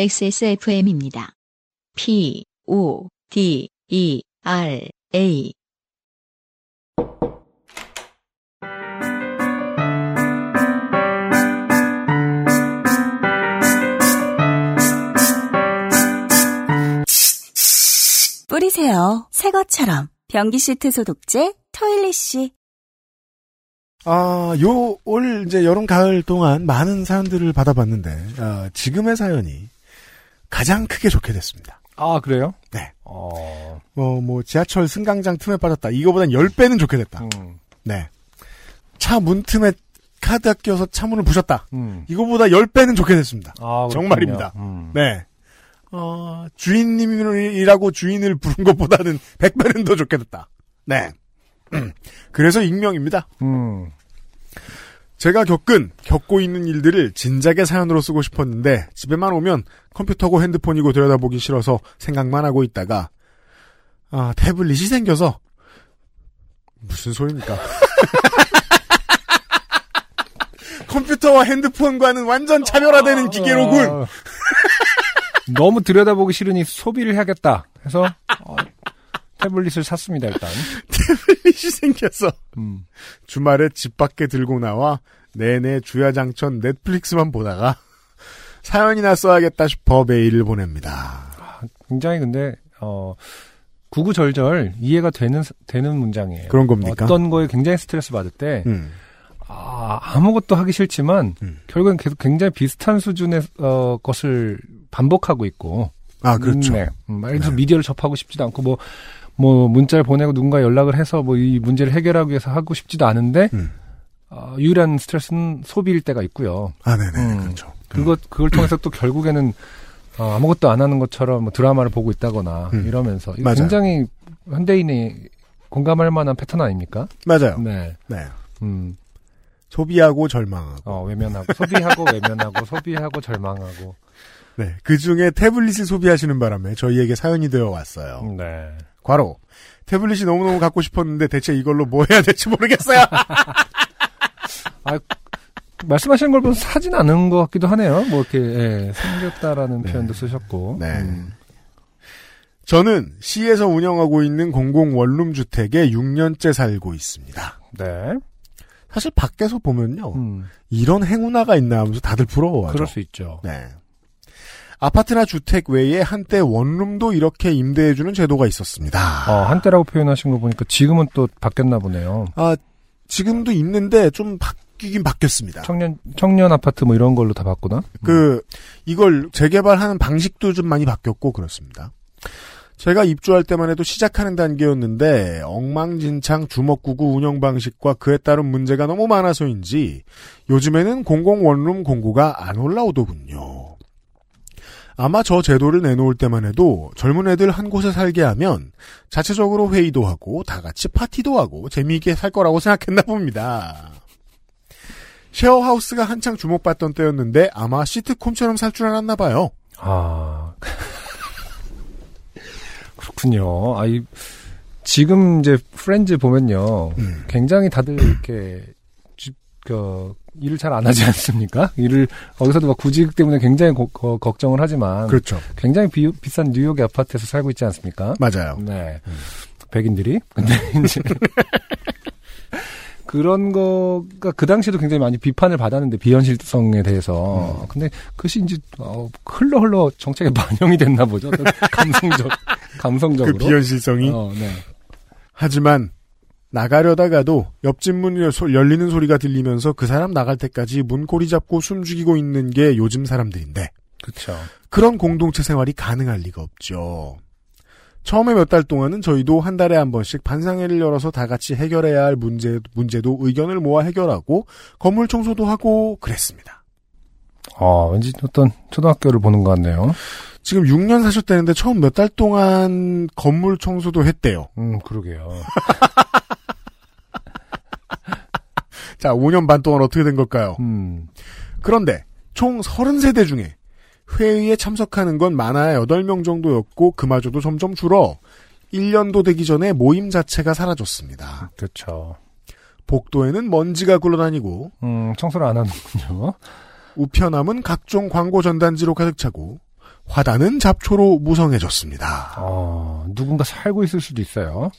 XSFM입니다. P, O, D, E, R, A. 뿌리세요. 새 것처럼. 변기 시트 소독제 토일리쉬. 아, 요, 올, 이제 여름, 가을 동안 많은 사연들을 받아봤는데, 아, 지금의 사연이 가장 크게 좋게 됐습니다. 아, 그래요? 네. 어, 뭐, 뭐, 지하철 승강장 틈에 빠졌다. 이거보단 10배는 좋게 됐다. 음, 네. 차 문 틈에 카드 끼워서 차문을 부셨다. 음. 이거보다 10배는 좋게 됐습니다. 아. 정말입니다. 음. 네. 어, 주인님이라고 주인을 부른 것보다는 100배는 더 좋게 됐다. 네. 그래서 익명입니다. 음. 제가 겪은, 겪고 있는 일들을 진작에 사연으로 쓰고 싶었는데, 집에만 오면 컴퓨터고 핸드폰이고 들여다보기 싫어서 생각만 하고 있다가, 아, 태블릿이 생겨서, 무슨 소리입니까? 컴퓨터와 핸드폰과는 완전 차별화되는 기계로군! 아, 너무 들여다보기 싫으니 소비를 해야겠다 해서 어, 태블릿을 샀습니다 일단. 태블릿이 생겨서, 음. 주말에 집 밖에 들고 나와, 내내 주야장천 넷플릭스만 보다가, 사연이나 써야겠다 싶어 메일을 보냅니다. 굉장히 근데 어 구구절절 이해가 되는 되는 문장이에요. 그런 겁니까? 어떤 거에 굉장히 스트레스 받을 때 음. 아, 아무것도 하기 싫지만 음. 결국엔 계속 굉장히 비슷한 수준의 어, 것을 반복하고 있고. 아, 그렇죠. 음, 네. 음, 예를 들어서 미디어를 접하고 싶지도 않고 뭐, 뭐 문자를 보내고 누군가 연락을 해서 뭐 이 문제를 해결하기 위해서 하고 싶지도 않은데 음. 어, 유일한 스트레스는 소비일 때가 있고요. 아, 네네, 음. 그렇죠. 그것 그걸 통해서 또 결국에는 어, 아무것도 안 하는 것처럼 뭐 드라마를 보고 있다거나 음. 이러면서 맞아요. 굉장히 현대인이 공감할 만한 패턴 아닙니까? 맞아요. 네. 네. 음. 소비하고 절망하고. 어, 외면하고 소비하고 외면하고 소비하고 절망하고. 네. 그 중에 태블릿을 소비하시는 바람에 저희에게 사연이 되어 왔어요. 네. 과로. 태블릿이 너무너무 갖고 싶었는데 대체 이걸로 뭐 해야 될지 모르겠어요. 말씀하시는 걸 보면 사진 않은 것 같기도 하네요. 뭐 이렇게 예, 생겼다라는 네. 표현도 쓰셨고. 네. 음. 저는 시에서 운영하고 있는 공공 원룸 주택에 6년째 살고 있습니다. 네. 사실 밖에서 보면요. 음, 이런 행운아가 있나 하면서 다들 부러워하죠. 그럴 수 있죠. 네. 아파트나 주택 외에 한때 원룸도 이렇게 임대해주는 제도가 있었습니다. 어, 한때라고 표현하신 거 보니까 지금은 또 바뀌었나 보네요. 아, 지금도 있는데 좀 바뀌긴 바뀌었습니다. 청년 청년 아파트 뭐 이런 걸로 다 바꾸나? 그 이걸 재개발하는 방식도 좀 많이 바뀌었고 그렇습니다. 제가 입주할 때만 해도 시작하는 단계였는데 엉망진창 주먹구구 운영 방식과 그에 따른 문제가 너무 많아서인지 요즘에는 공공 원룸 공고가 안 올라오더군요. 아마 저 제도를 내놓을 때만 해도 젊은 애들 한 곳에 살게 하면 자체적으로 회의도 하고 다 같이 파티도 하고 재미있게 살 거라고 생각했나 봅니다. 쉐어하우스가 한창 주목받던 때였는데 아마 시트콤처럼 살 줄 알았나 봐요. 아 그렇군요. 아이 지금 이제 프렌즈 보면요, 음. 굉장히 다들 이렇게 주- 그 일을 잘 안 하지 않습니까? 일을 거기서도 막 구직 때문에 굉장히 고- 거- 걱정을 하지만 그렇죠. 굉장히 비, 비싼 뉴욕의 아파트에서 살고 있지 않습니까? 맞아요. 네. 백인들이. 근데 이제 그런 거가 그 당시에도 굉장히 많이 비판을 받았는데 비현실성에 대해서. 근데 그것이 이제 어, 흘러 흘러 정책에 반영이 됐나 보죠. 감성적 그 감성적으로. 비현실성이. 어, 네. 하지만 나가려다가도 옆집 문 열- 열리는 소리가 들리면서 그 사람 나갈 때까지 문고리 잡고 숨죽이고 있는 게 요즘 사람들인데 그렇죠. 그런 공동체 생활이 가능할 리가 없죠. 처음에 몇 달 동안은 저희도 한 달에 한 번씩 반상회를 열어서 다 같이 해결해야 할 문제, 문제도 의견을 모아 해결하고 건물 청소도 하고 그랬습니다. 어, 왠지 어떤 초등학교를 보는 것 같네요. 지금 6년 사셨다는데 처음 몇 달 동안 건물 청소도 했대요. 음, 그러게요. 자, 5년 반 동안 어떻게 된 걸까요? 음, 그런데 총 30세대 중에 회의에 참석하는 건 많아야 8명 정도였고 그마저도 점점 줄어 1년도 되기 전에 모임 자체가 사라졌습니다. 그렇죠. 복도에는 먼지가 굴러다니고 음, 청소를 안 하는군요. 우편함은 각종 광고 전단지로 가득 차고 화단은 잡초로 무성해졌습니다. 어, 누군가 살고 있을 수도 있어요.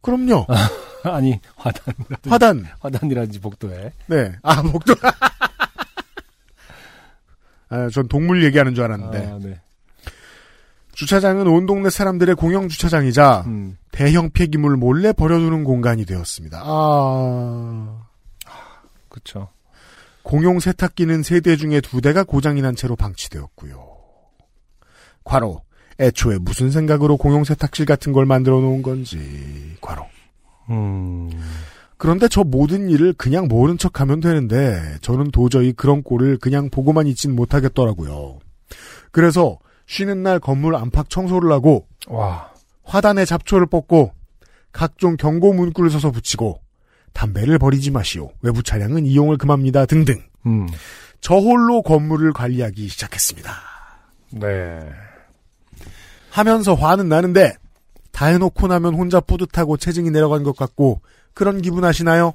그럼요. 아니, 화단, 화단. 화단이라든지 복도에. 네. 아, 목도. 아, 전 동물 얘기하는 줄 알았는데. 아, 네. 주차장은 온 동네 사람들의 공영 주차장이자 음, 대형 폐기물 몰래 버려두는 공간이 되었습니다. 아. 그쵸. 공용 세탁기는 세 대 중에 두 대가 고장이 난 채로 방치되었고요. 과로. 애초에 무슨 생각으로 공용 세탁실 같은 걸 만들어 놓은 건지. 과로. 음, 그런데 저 모든 일을 그냥 모른 척 하면 되는데 저는 도저히 그런 꼴을 그냥 보고만 있진 못하겠더라고요. 그래서 쉬는 날 건물 안팎 청소를 하고 와, 화단에 잡초를 뽑고 각종 경고 문구를 서서 붙이고 담배를 버리지 마시오. 외부 차량은 이용을 금합니다. 등등. 음, 저 홀로 건물을 관리하기 시작했습니다. 네. 하면서 화는 나는데 다 해놓고 나면 혼자 뿌듯하고 체증이 내려간 것 같고 그런 기분 아시나요?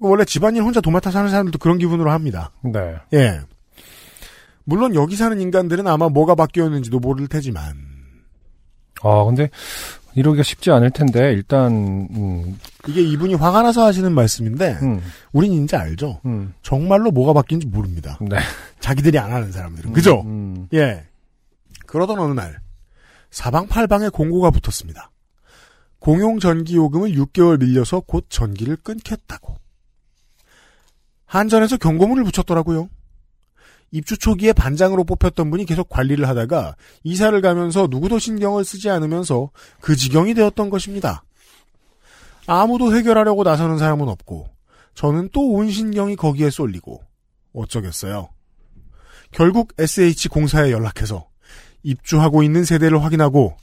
원래 집안일 혼자 도맡아 사는 사람들도 그런 기분으로 합니다. 네. 예. 물론 여기 사는 인간들은 아마 뭐가 바뀌었는지도 모를 테지만 아, 근데, 이러기가 쉽지 않을 텐데, 일단, 음, 이게 이분이 화가 나서 하시는 말씀인데 음, 우린 이제 알죠. 음, 정말로 뭐가 바뀐지 모릅니다. 네. 자기들이 안 하는 사람들은 그죠? 음, 예. 그러던 어느 날 사방팔방에 공고가 붙었습니다. 공용 전기 요금을 6개월 밀려서 곧 전기를 끊겠다고. 한전에서 경고문을 붙였더라고요. 입주 초기에 반장으로 뽑혔던 분이 계속 관리를 하다가 이사를 가면서 누구도 신경을 쓰지 않으면서 그 지경이 되었던 것입니다. 아무도 해결하려고 나서는 사람은 없고 저는 또 온 신경이 거기에 쏠리고 어쩌겠어요. 결국 SH 공사에 연락해서 입주하고 있는 세대를 확인하고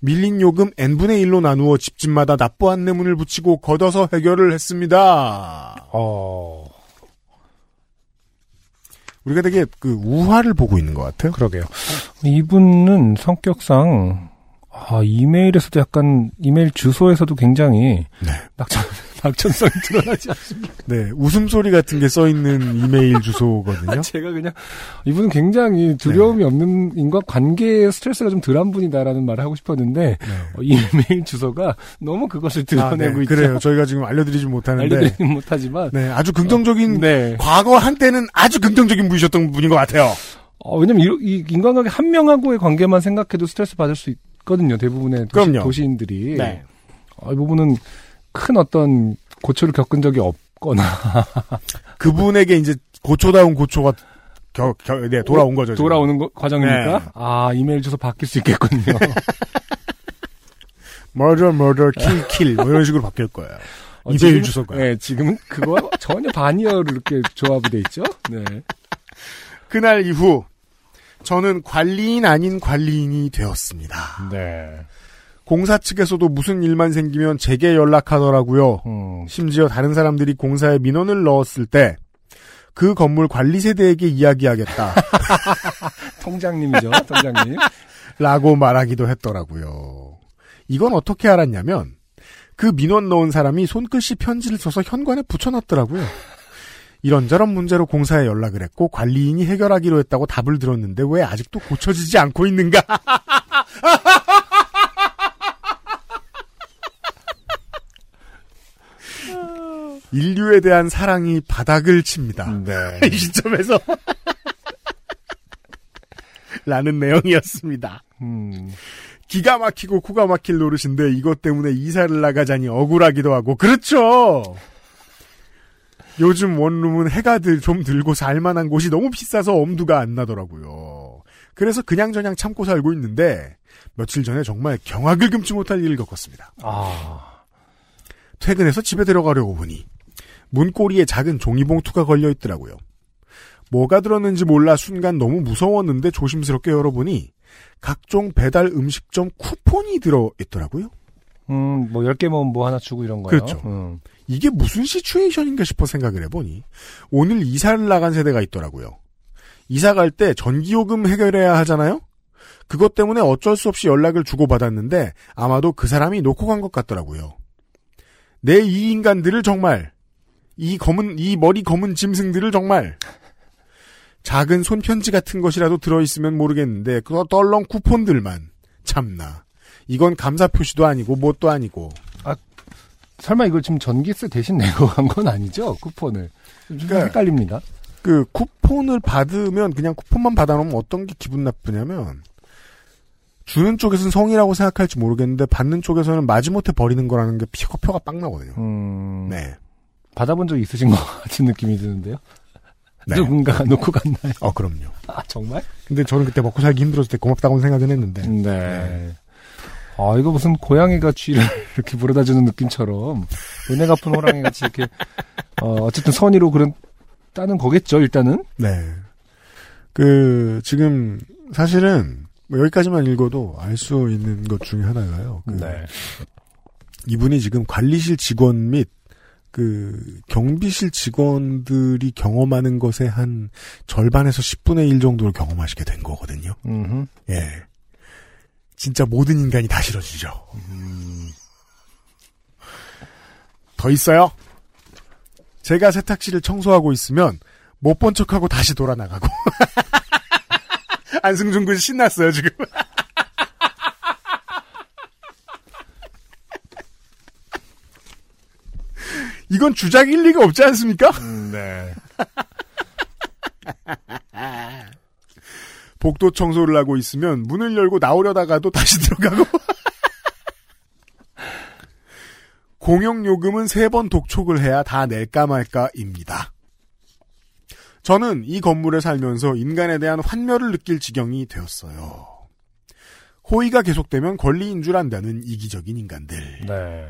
밀린 요금 n분의 1로 나누어 집집마다 납부 안내문을 붙이고 걷어서 해결을 했습니다. 어, 우리가 되게 그 우화를 보고 있는 것 같아요. 그러게요. 이분은 성격상, 아, 이메일에서도 약간, 이메일 주소에서도 굉장히, 네. 낙천, 낙천성이 드러나지 않습니까? 네, 웃음소리 같은 게 써 있는 이메일 주소거든요. 제가 그냥, 이분은 굉장히 두려움이 네. 없는, 인과 관계에 스트레스가 좀 덜한 분이다라는 말을 하고 싶었는데, 네. 어, 이메일 주소가 너무 그것을 아, 드러내고 네, 있죠. 그래요. 저희가 지금 알려드리지 못하는데, 알려드리진 못하지만, 네, 아주 긍정적인 네. 과거 한때는 아주 긍정적인 분이셨던 분인 것 같아요. 어, 왜냐면 이, 이 인간관계 한 명하고의 관계만 생각해도 스트레스 받을 수 있거든요. 대부분의 도시. 도시인들이. 네. 어, 이 부분은 큰 어떤 고초를 겪은 적이 없거나 그분에게 이제 고초다운 고초가 겨, 겨, 네, 돌아온 거죠. 지금. 돌아오는 거- 과정이니까 네. 아 이메일 주소 바뀔 수 있겠군요. murder, murder, kill, kill 뭐 이런 식으로 바뀔 거예요. 어, 이메일 지금- 주소가. 네, 지금은 그거 전혀 반이어로 이렇게 조합이 돼 있죠. 네. 그날 이후 저는 관리인 아닌 관리인이 되었습니다. 네. 공사 측에서도 무슨 일만 생기면 제게 연락하더라고요. 음, 심지어 다른 사람들이 공사에 민원을 넣었을 때 그 건물 관리 세대에게 이야기하겠다. 통장님이죠. 통장님. 라고 말하기도 했더라고요. 이건 어떻게 알았냐면 그 민원 넣은 사람이 손글씨 편지를 써서 현관에 붙여놨더라고요. 이런저런 문제로 공사에 연락을 했고 관리인이 해결하기로 했다고 답을 들었는데 왜 아직도 고쳐지지 않고 있는가? 인류에 대한 사랑이 바닥을 칩니다. 네. 이 시점에서 라는 내용이었습니다. 음, 기가 막히고 코가 막힐 노릇인데 이것 때문에 이사를 나가자니 억울하기도 하고 그렇죠. 요즘 원룸은 해가 들, 좀 들고 살만한 곳이 너무 비싸서 엄두가 안 나더라고요. 그래서 그냥저냥 참고 살고 있는데 며칠 전에 정말 경악을 금치 못할 일을 겪었습니다. 아, 퇴근해서 집에 들어가려고 보니 문고리에 작은 종이봉투가 걸려 있더라고요. 뭐가 들었는지 몰라 순간 너무 무서웠는데 조심스럽게 열어보니 각종 배달 음식점 쿠폰이 들어 있더라고요. 음, 뭐 10개 모으면 뭐 하나 주고 이런 거요. 그렇죠. 음, 이게 무슨 시츄에이션인가 싶어 생각을 해보니 오늘 이사를 나간 세대가 있더라고요. 이사 갈 때 전기요금 해결해야 하잖아요? 그것 때문에 어쩔 수 없이 연락을 주고받았는데 아마도 그 사람이 놓고 간 것 같더라고요. 내 이 인간들을 정말 이 검은 이 머리 검은 짐승들을 정말 작은 손편지 같은 것이라도 들어있으면 모르겠는데 그 떨렁 쿠폰들만 참나. 이건 감사 표시도 아니고 뭣도 아니고 설마 이걸 지금 전기세 대신 내고 간 건 아니죠? 쿠폰을. 좀 그러니까- 헷갈립니다. 그 쿠폰을 받으면 그냥 쿠폰만 받아놓으면 어떤 게 기분 나쁘냐면 주는 쪽에서는 성이라고 생각할지 모르겠는데 받는 쪽에서는 마지못해 버리는 거라는 게 피- 표가 빵 나거든요. 음, 네. 받아본 적 있으신 것 같은 느낌이 드는데요. 네. 누군가가 놓고 갔나요? 어 그럼요. 아, 정말? 근데 저는 그때 먹고 살기 힘들었을 때 고맙다고 생각은 했는데 네. 아, 이거 무슨 고양이가 쥐를 이렇게 물어다 주는 느낌처럼 은혜 갚은 호랑이 같이 이렇게, 어, 어쨌든 선의로 그런, 따는 거겠죠, 일단은? 네. 그, 지금, 사실은, 뭐 여기까지만 읽어도 알 수 있는 것 중에 하나가요. 그 네. 이분이 지금 관리실 직원 및, 그, 경비실 직원들이 경험하는 것의 한 절반에서 10분의 1 정도를 경험하시게 된 거거든요. 음흠. 예. 진짜 모든 인간이 다 싫어지죠. 더 있어요? 제가 세탁실을 청소하고 있으면 못 본 척하고 다시 돌아 나가고. 안승준 군 신났어요 지금. 이건 주작 일 리가 없지 않습니까? 네. 복도 청소를 하고 있으면 문을 열고 나오려다가도 다시 들어가고. 공용 요금은 세 번 독촉을 해야 다 낼까 말까입니다. 저는 이 건물에 살면서 인간에 대한 환멸을 느낄 지경이 되었어요. 호의가 계속되면 권리인 줄 안다는 이기적인 인간들. 네.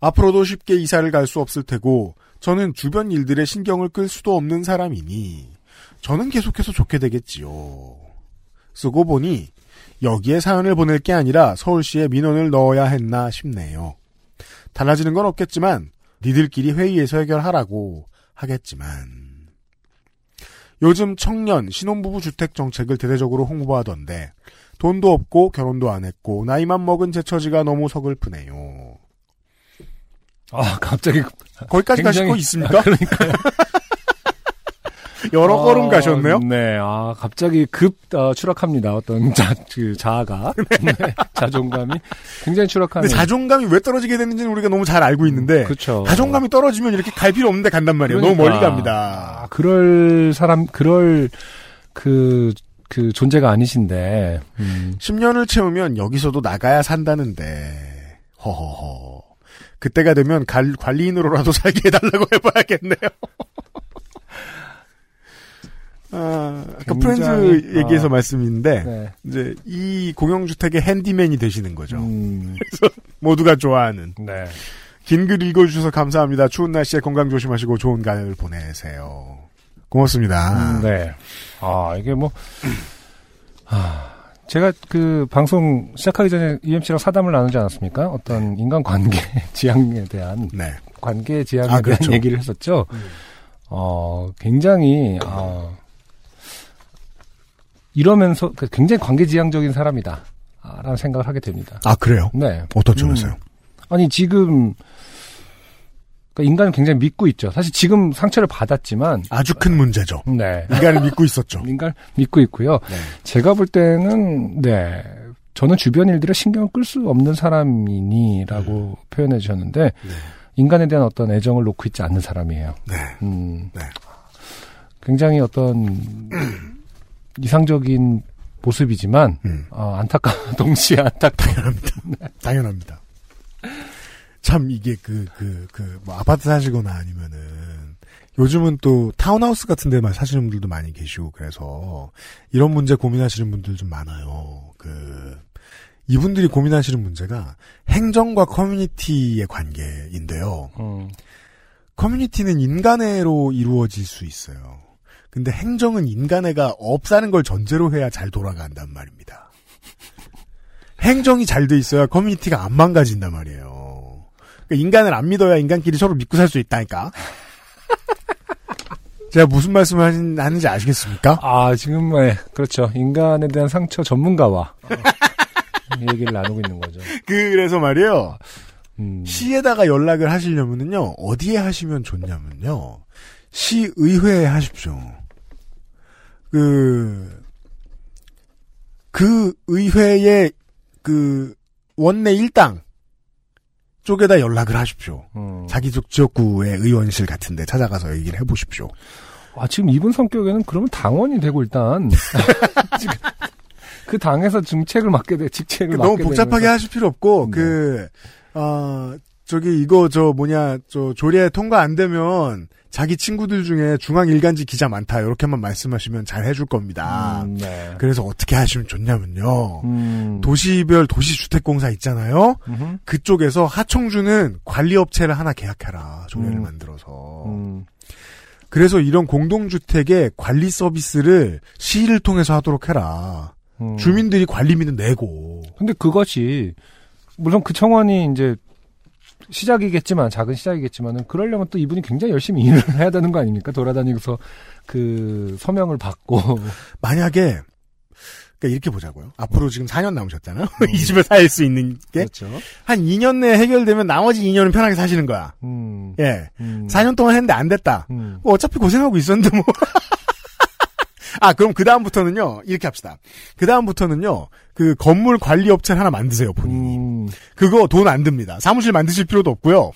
앞으로도 쉽게 이사를 갈 수 없을 테고 저는 주변 일들에 신경을 끌 수도 없는 사람이니 저는 계속해서 좋게 되겠지요. 쓰고 보니 여기에 사연을 보낼 게 아니라 서울시에 민원을 넣어야 했나 싶네요. 달라지는 건 없겠지만 니들끼리 회의에서 해결하라고 하겠지만 요즘 청년 신혼부부 주택 정책을 대대적으로 홍보하던데 돈도 없고 결혼도 안 했고 나이만 먹은 제 처지가 너무 서글프네요. 아, 갑자기. 거기까지 가실 굉장히- 거 있습니까? 아, 그러니까요. 여러 걸음 아, 가셨네요. 네, 아, 갑자기 급, 어, 추락합니다. 어떤 자, 그, 자아가. 네, 자존감이 굉장히 추락하는. 자존감이 왜 떨어지게 되는지는 우리가 너무 잘 알고 있는데 그쵸. 자존감이 떨어지면 이렇게 갈 필요 없는데 간단 말이에요. 너무 그러니까. 멀리 갑니다. 아, 그럴 사람, 그럴, 그, 그 존재가 아니신데. 음. 10년을 채우면 여기서도 나가야 산다는데 허허허. 그때가 되면 갈- 관리인으로라도 살게 해달라고 해봐야겠네요. 아, 아까 프렌즈 얘기에서 아. 말씀인데 네. 이제 이 공영주택의 핸디맨이 되시는 거죠. 음, 모두가 좋아하는. 네. 긴 글 읽어주셔서 감사합니다. 추운 날씨에 건강 조심하시고 좋은 가을 보내세요. 고맙습니다. 음, 네. 아, 이게 뭐, 아, 제가 그 방송 시작하기 전에 UMC랑 사담을 나누지 않았습니까? 어떤 인간 관계 지향에 대한, 네. 관계 지향에 아, 대한 그렇죠. 얘기를 했었죠. 어, 굉장히, 어, 이러면서 그 굉장히 관계 지향적인 사람이다. 아, 라는 생각을 하게 됩니다. 아, 그래요? 네. 어떤 점에서요? 음. 아니, 지금, 그러니까 인간을 굉장히 믿고 있죠. 사실 지금 상처를 받았지만, 아주 큰 문제죠. 네. 인간을 믿고 있었죠. 인간 믿고 있고요. 네. 제가 볼 때는 네 저는 주변 일들에 신경을 끌 수 없는 사람이니라고 표현해 주셨는데 네. 인간에 대한 어떤 애정을 놓고 있지 않는 사람이에요. 네. 음, 네. 굉장히 어떤 이상적인 모습이지만 음, 어, 안타까 동시에 안타까. 당연합니다. 참 이게 그 그 그 뭐 아파트 사시거나 아니면은 요즘은 또 타운하우스 같은 데만 사시는 분들도 많이 계시고 그래서 이런 문제 고민하시는 분들 좀 많아요. 그 이분들이 고민하시는 문제가 행정과 커뮤니티의 관계인데요. 음, 커뮤니티는 인간애로 이루어질 수 있어요. 근데 행정은 인간애가 없다는 걸 전제로 해야 잘 돌아간단 말입니다. 행정이 잘 돼 있어야 커뮤니티가 안 망가진단 말이에요. 그러니까 인간을 안 믿어야 인간끼리 서로 믿고 살 수 있다니까. 제가 무슨 말씀을 하는지 아시겠습니까? 아 지금 네, 그렇죠 인간에 대한 상처 전문가와 어, 얘기를 나누고 있는 거죠. 그래서 말이에요. 음, 시에다가 연락을 하시려면은요, 어디에 하시면 좋냐면요, 시의회에 하십시오. 그, 그 의회의 그 원내 일당 쪽에다 연락을 하십시오. 음. 자기 쪽 지역구의 의원실 같은데 찾아가서 얘기를 해보십시오. 아, 지금 이분 성격에는 그러면 당원이 되고 일단 그 당에서 정책을 맡게 돼, 직책을 맡게 너무 복잡하게 되면서. 하실 필요 없고 네. 그 어, 저기 이거 저 뭐냐 저 조례 통과 안 되면 자기 친구들 중에 중앙 일간지 기자 많다 이렇게만 말씀하시면 잘 해줄 겁니다. 음, 네. 그래서 어떻게 하시면 좋냐면요. 음. 도시별 도시주택공사 있잖아요. 음흠. 그쪽에서 하청주는 관리업체를 하나 계약해라 조례를 음. 만들어서. 음. 그래서 이런 공동주택의 관리 서비스를 시를 통해서 하도록 해라. 음. 주민들이 관리비는 내고. 근데 그것이 물론 그 청원이 이제 시작이겠지만 작은 시작이겠지만은 그러려면 또 이분이 굉장히 열심히 일을 해야 되는 거 아닙니까? 돌아다니면서 그 서명을 받고 만약에 그러니까 이렇게 보자고요. 앞으로 지금 4년 남으셨잖아요. 이 집에 살 수 있는 게 그렇죠. 한 2년 내에 해결되면 나머지 2년은 편하게 사시는 거야. 음. 예. 음. 4년 동안 했는데 안 됐다. 음. 뭐 어차피 고생하고 있었는데 뭐. 아, 그럼 그 다음부터는요. 이렇게 합시다. 그 다음부터는요. 그 건물 관리 업체를 하나 만드세요, 본인이. 음. 그거 돈 안 듭니다. 사무실 만드실 필요도 없고요.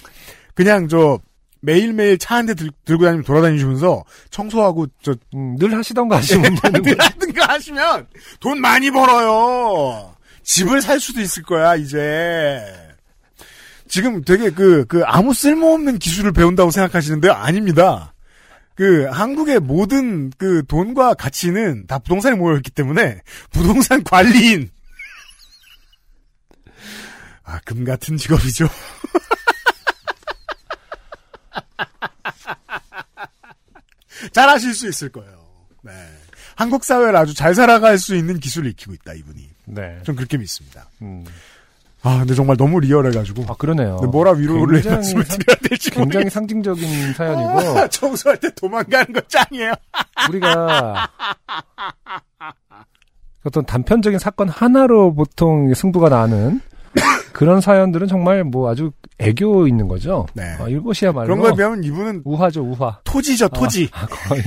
그냥 저 매일매일 차 한 대 들고 다니면 돌아다니시면서 청소하고 저 음, 늘 하시던 거 하시면 되는 거죠. 하든가 하시면 돈 많이 벌어요. 집을 살 수도 있을 거야, 이제. 지금 되게 그, 그 아무 쓸모없는 기술을 배운다고 생각하시는데요. 아닙니다. 그 한국의 모든 그 돈과 가치는 다 부동산에 모여있기 때문에 부동산 관리인. 아, 금 같은 직업이죠. 잘 하실 수 있을 거예요. 네. 한국 사회를 아주 잘 살아갈 수 있는 기술을 익히고 있다, 이분이. 네. 전 그렇게 믿습니다. 음. 아, 근데 정말 너무 리얼해가지고. 아 그러네요. 뭐라 위로를 굉장히 말씀을 상- 드려야 될지 굉장히 모르겠어요. 상징적인 사연이고 아, 청소할 때 도망가는 거 짱이에요. 우리가 어떤 단편적인 사건 하나로 보통 승부가 나는 그런 사연들은 정말 뭐 아주 애교 있는 거죠. 네. 아, 이것이야말로 그런 거에 비하면 이분은 우화죠 우화. 토지죠, 토지. 아, 거의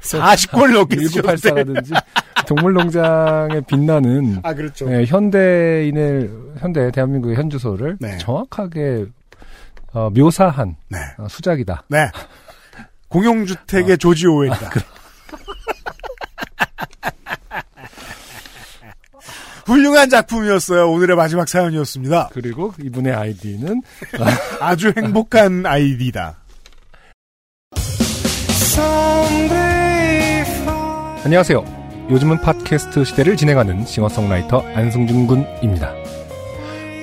40골 넘게 쓰셨는데. 1984라든지 동물농장에 빛나는 아, 그렇죠. 예, 현대인의 현대 대한민국의 현주소를 네. 정확하게 어, 묘사한 네. 어, 수작이다. 네. 공용주택의 아. 조지 오웰이다. 훌륭한 작품이었어요. 오늘의 마지막 사연이었습니다. 그리고 이분의 아이디는 아주 행복한 아이디다. 안녕하세요. 요즘은 팟캐스트 시대를 진행하는 싱어송라이터 안승준 군입니다.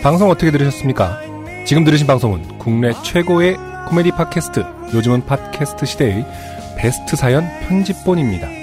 방송 어떻게 들으셨습니까? 지금 들으신 방송은 국내 최고의 코미디 팟캐스트 요즘은 팟캐스트 시대의 베스트 사연 편집본입니다.